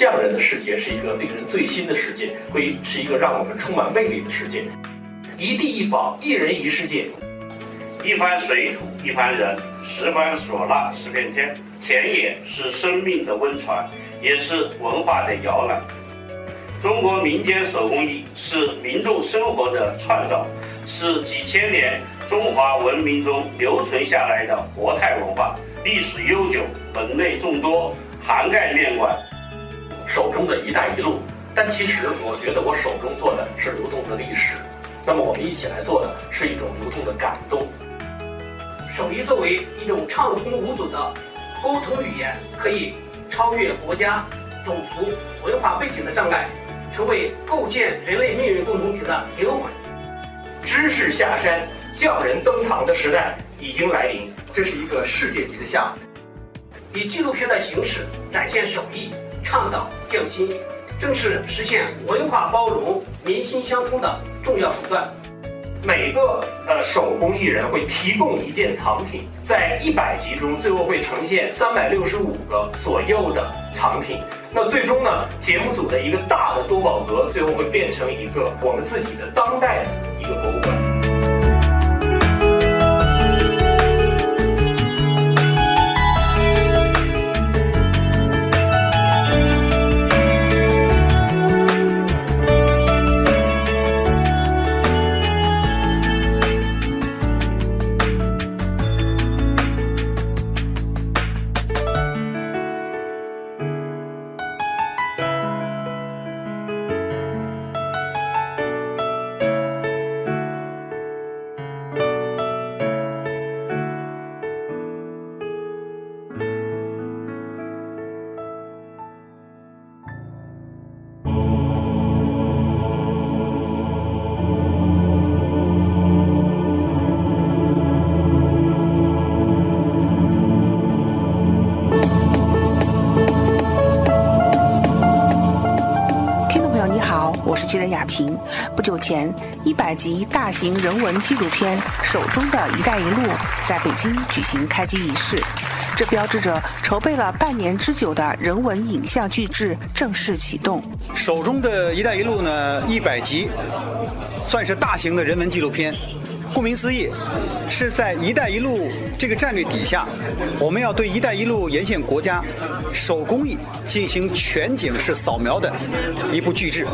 匠人的世界是一个令人醉心的世界，会是一个让我们充满魅力的世界。一地一宝，一人一世界。一番水土一番人，十方唢呐十片天。田野是生命的温床，也是文化的摇篮。中国民间手工艺是民众生活的创造，是几千年中华文明中留存下来的活态文化，历史悠久，门类众多，涵盖面广。手中的一带一路，但其实我觉得我手中做的是流动的历史。那么我们一起来做的是一种流动的感动。手艺作为一种畅通无阻的沟通语言，可以超越国家、种族、文化背景的障碍，成为构建人类命运共同体的灵魂。知识下山，匠人登堂的时代已经来临，这是一个世界级的项目。以纪录片的形式展现手艺。倡导匠心，正是实现文化包容、民心相通的重要手段。每个呃手工艺人会提供一件藏品，在一百集中，最后会呈现三百六十五个左右的藏品。那最终呢，节目组的一个大的多宝格，最后会变成一个我们自己的当代的一个博物馆。我是记者亚平不久前，一百集大型人文纪录片《手中的一带一路》在北京举行开机仪式，这标志着筹备了半年之久的人文影像巨制正式启动。手中的一带一路呢，一百集，算是大型的人文纪录片。顾名思义，是在“一带一路”这个战略底下，我们要对“一带一路”沿线国家手工艺进行全景式扫描的一部巨制。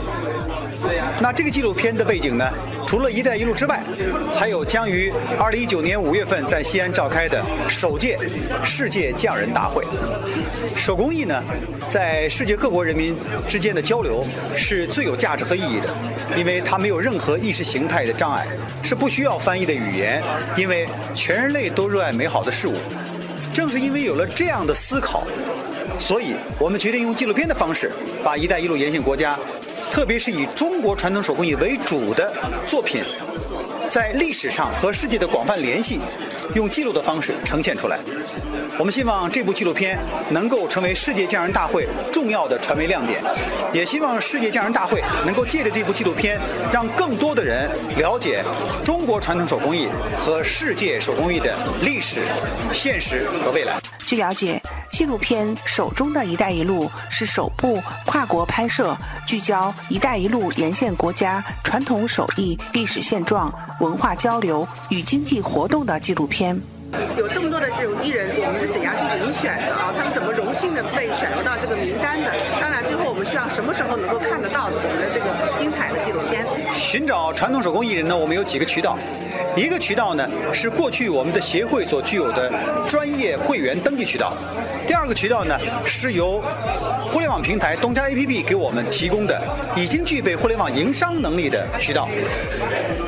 那这个纪录片的背景呢？除了一带一路之外，还有将于二零一九年五月份在西安召开的首届世界匠人大会。手工艺呢，在世界各国人民之间的交流是最有价值和意义的，因为它没有任何意识形态的障碍，是不需要翻译的语言，因为全人类都热爱美好的事物。正是因为有了这样的思考，所以我们决定用纪录片的方式，把一带一路沿线国家。特别是以中国传统手工艺为主的作品，在历史上和世界的广泛联系，用记录的方式呈现出来。我们希望这部纪录片能够成为世界匠人大会重要的传媒亮点，也希望世界匠人大会能够借着这部纪录片，让更多的人了解中国传统手工艺和世界手工艺的历史、现实和未来。据了解，纪录片《手中的一带一路》是首部跨国拍摄、聚焦“一带一路”沿线国家传统手艺历史现状、文化交流与经济活动的纪录片。有这么多的这种艺人，我们是怎样去遴选的啊？他们怎么荣幸的被选入到这个名单的？当然，最后我们希望什么时候能够看得到我们的这个精彩的纪录片？寻找传统手工艺人呢？我们有几个渠道。一个渠道呢是过去我们的协会所具有的专业会员登记渠道，第二个渠道呢是由互联网平台东家 APP 给我们提供的已经具备互联网营商能力的渠道，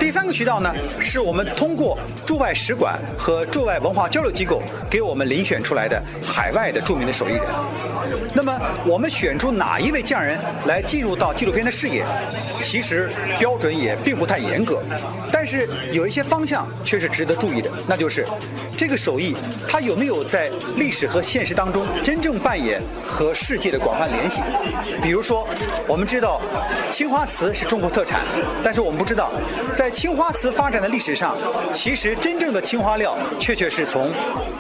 第三个渠道呢是我们通过驻外使馆和驻外文化交流机构给我们遴选出来的海外的著名的手艺人。那么我们选出哪一位匠人来进入到纪录片的视野，其实标准也并不太严格，但是有一些方。向却是值得注意的，那就是这个手艺它有没有在历史和现实当中真正扮演和世界的广泛联系。比如说，我们知道青花瓷是中国特产，但是我们不知道，在青花瓷发展的历史上，其实真正的青花料确确是从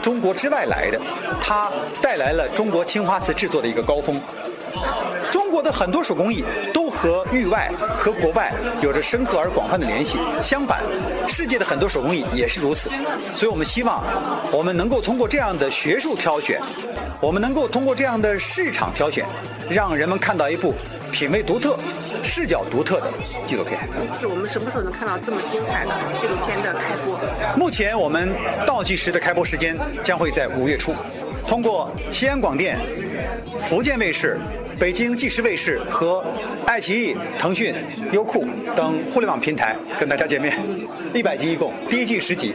中国之外来的，它带来了中国青花瓷制作的一个高峰。中国的很多手工艺都和域外和国外有着深刻而广泛的联系。相反，世界的很多手工艺也是如此。所以我们希望，我们能够通过这样的学术挑选，我们能够通过这样的市场挑选，让人们看到一部品味独特、视角独特的纪录片。是我们什么时候能看到这么精彩的纪录片的开播？目前我们倒计时的开播时间将会在五月初，通过西安广电、福建卫视、北京纪实卫视和爱奇艺、腾讯、优酷等互联网平台跟大家见面。一百集一共，第一季十集。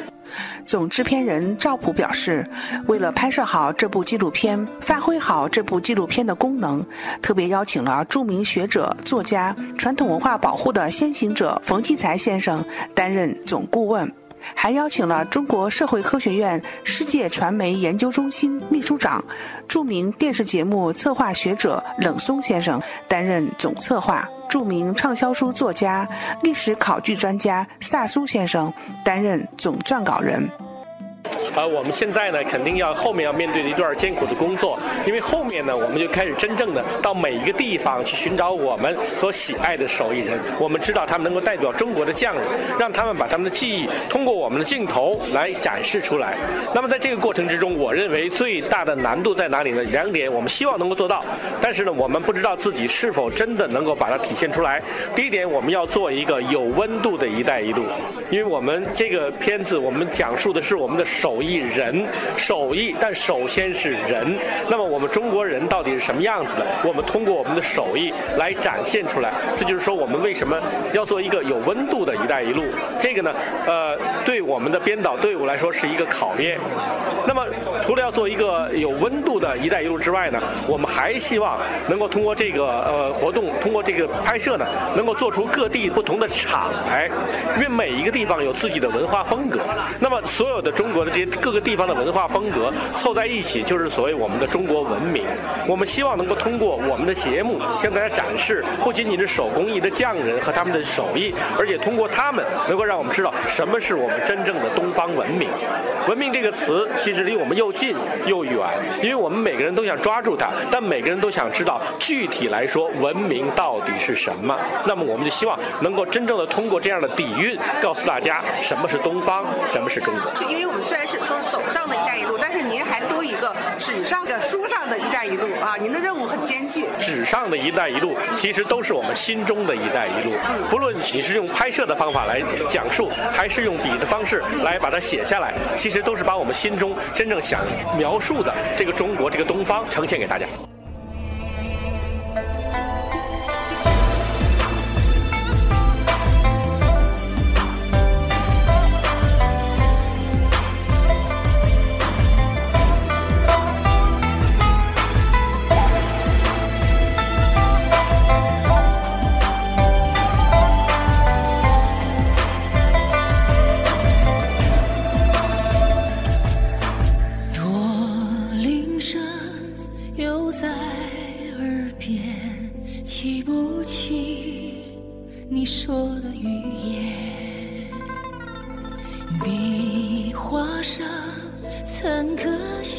总制片人赵普表示，为了拍摄好这部纪录片，发挥好这部纪录片的功能，特别邀请了著名学者、作家、传统文化保护的先行者冯骥才先生担任总顾问。还邀请了中国社会科学院世界传媒研究中心秘书长、著名电视节目策划学者冷松先生担任总策划，著名畅销书作家、历史考据专家萨苏先生担任总撰稿人。呃，我们现在呢，肯定要后面要面对的一段艰苦的工作，因为后面呢，我们就开始真正的到每一个地方去寻找我们所喜爱的手艺人。我们知道他们能够代表中国的匠人，让他们把他们的技艺通过我们的镜头来展示出来。那么在这个过程之中，我认为最大的难度在哪里呢？两点，我们希望能够做到，但是呢，我们不知道自己是否真的能够把它体现出来。第一点，我们要做一个有温度的一带一路，因为我们这个片子我们讲述的是我们的手艺人手艺，但首先是人。那么我们中国人到底是什么样子的？我们通过我们的手艺来展现出来。这就是说，我们为什么要做一个有温度的一带一路？这个呢，呃，对我们的编导队伍来说是一个考验。那么，除了要做一个有温度的一带一路之外呢，我们还希望能够通过这个呃活动，通过这个拍摄呢，能够做出各地不同的厂来，因为每一个地方有自己的文化风格。那么，所有的中国的这各个地方的文化风格凑在一起，就是所谓我们的中国文明。我们希望能够通过我们的节目向大家展示，不仅仅是手工艺的匠人和他们的手艺，而且通过他们能够让我们知道什么是我们真正的东方文明。文明这个词其实离我们又近又远，因为我们每个人都想抓住它，但每个人都想知道具体来说文明到底是什么。那么我们就希望能够真正的通过这样的底蕴，告诉大家什么是东方，什么是中国。就因为我们虽然是说手上的一带一路，但是您还多一个纸上的、书上的一带一路啊，您的任务很艰巨。纸上的一带一路，其实都是我们心中的一带一路。不论你是用拍摄的方法来讲述，还是用笔的方式来把它写下来，其实其实都是把我们心中真正想描述的这个中国、这个东方呈现给大家。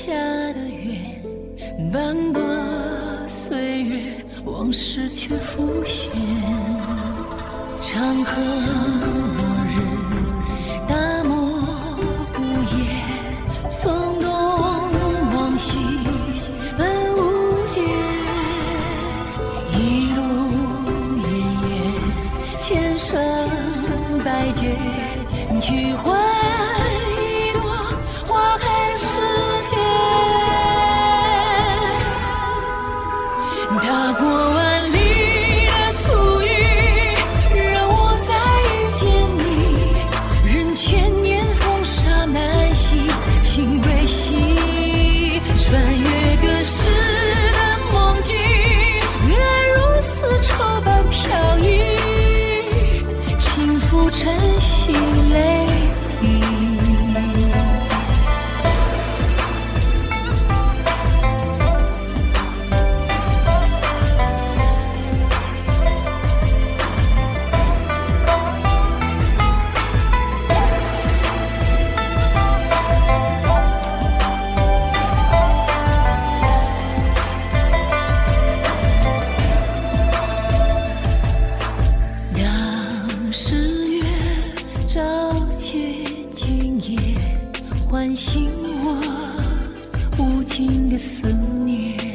下的月，斑驳岁月，往事却浮现。长河落日，大漠孤烟。从东往西奔无间，一路绵延，千山百劫，去换无尽的思念。